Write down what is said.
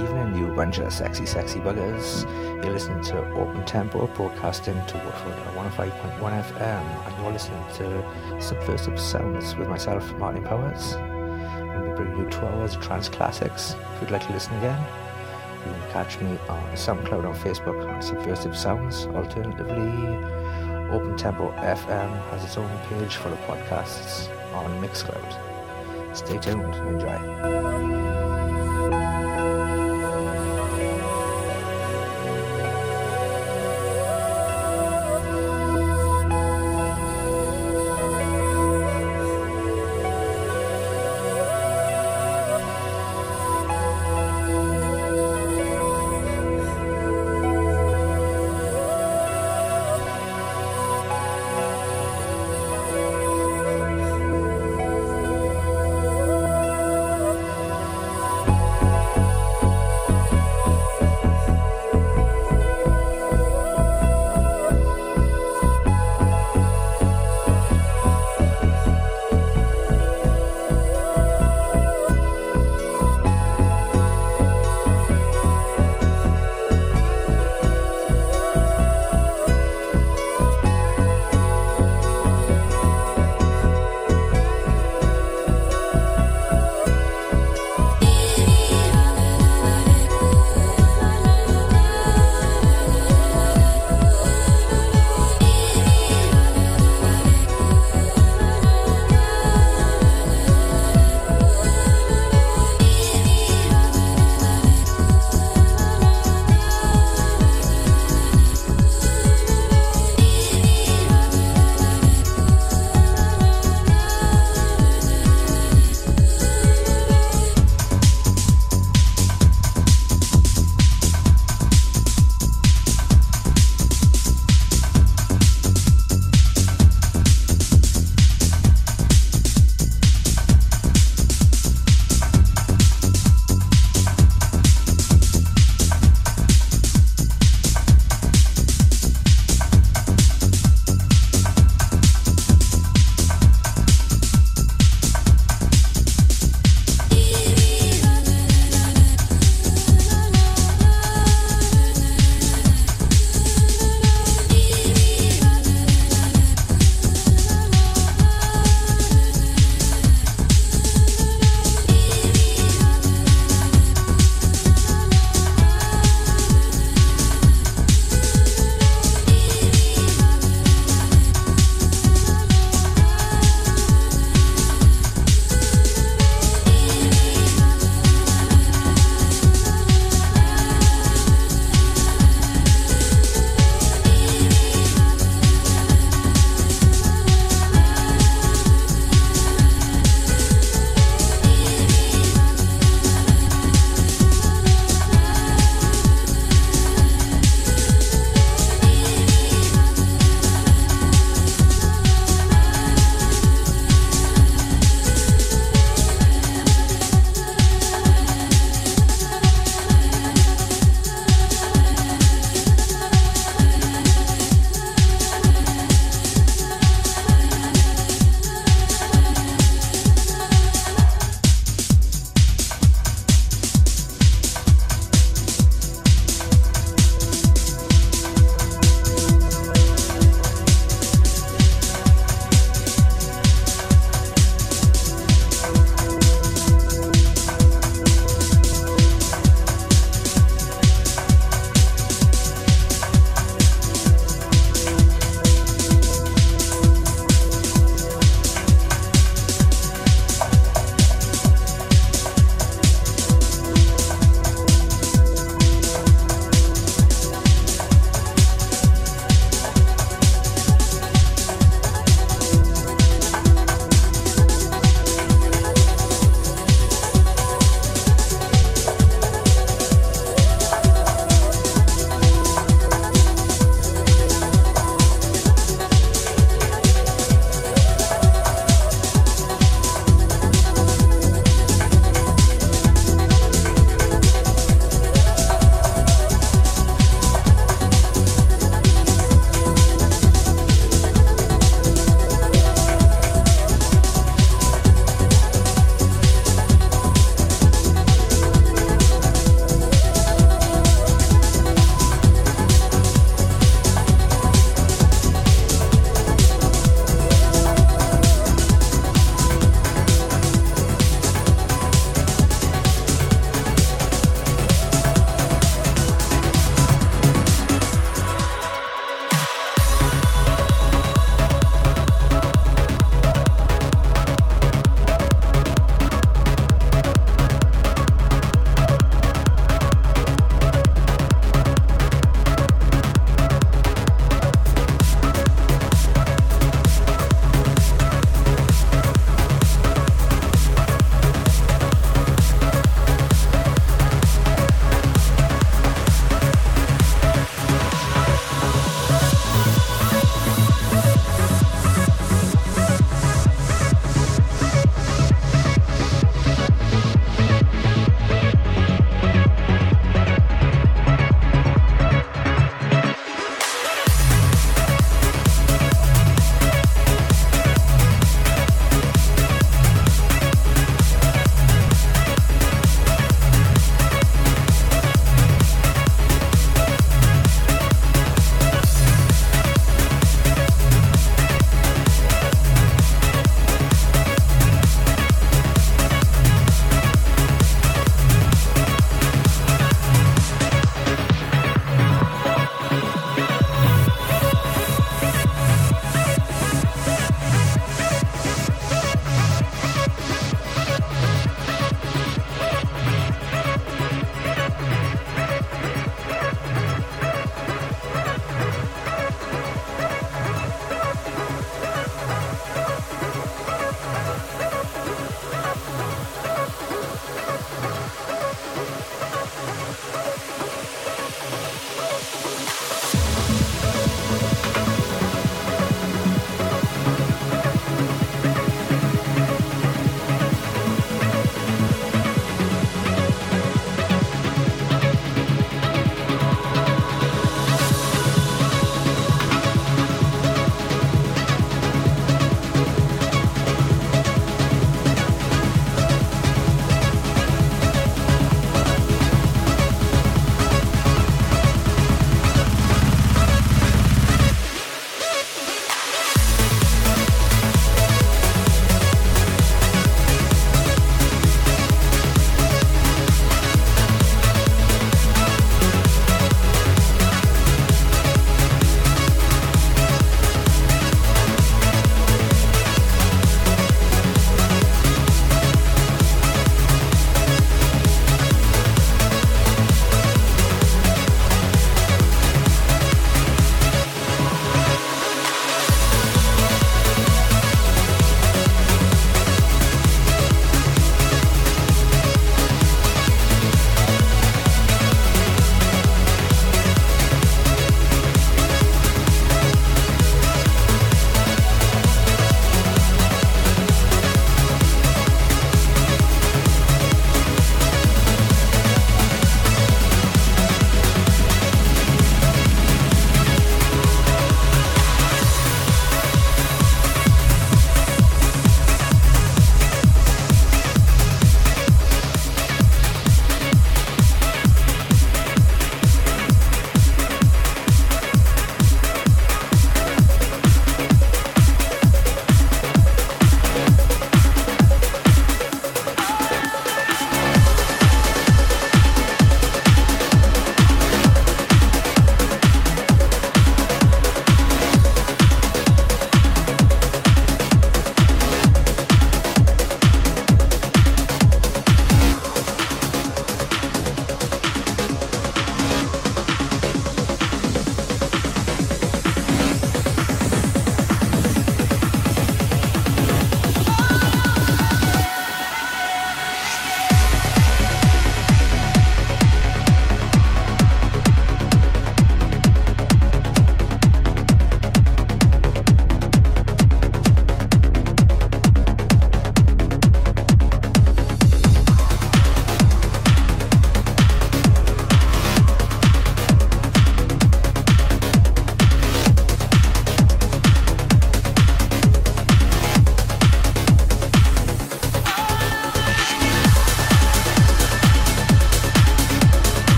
evening, you bunch of sexy, sexy buggers. You're listening to Open Tempo, broadcasting to Watford at 105.1 FM, and you're listening to Subversive Sounds with myself, Martin Powers. I'm be bringing you two hours of trance classics. If you'd like to listen again, you can catch me on SoundCloud on Facebook on Subversive Sounds. Alternatively, Open Tempo FM has its own page for the podcasts on Mixcloud. Stay tuned and enjoy.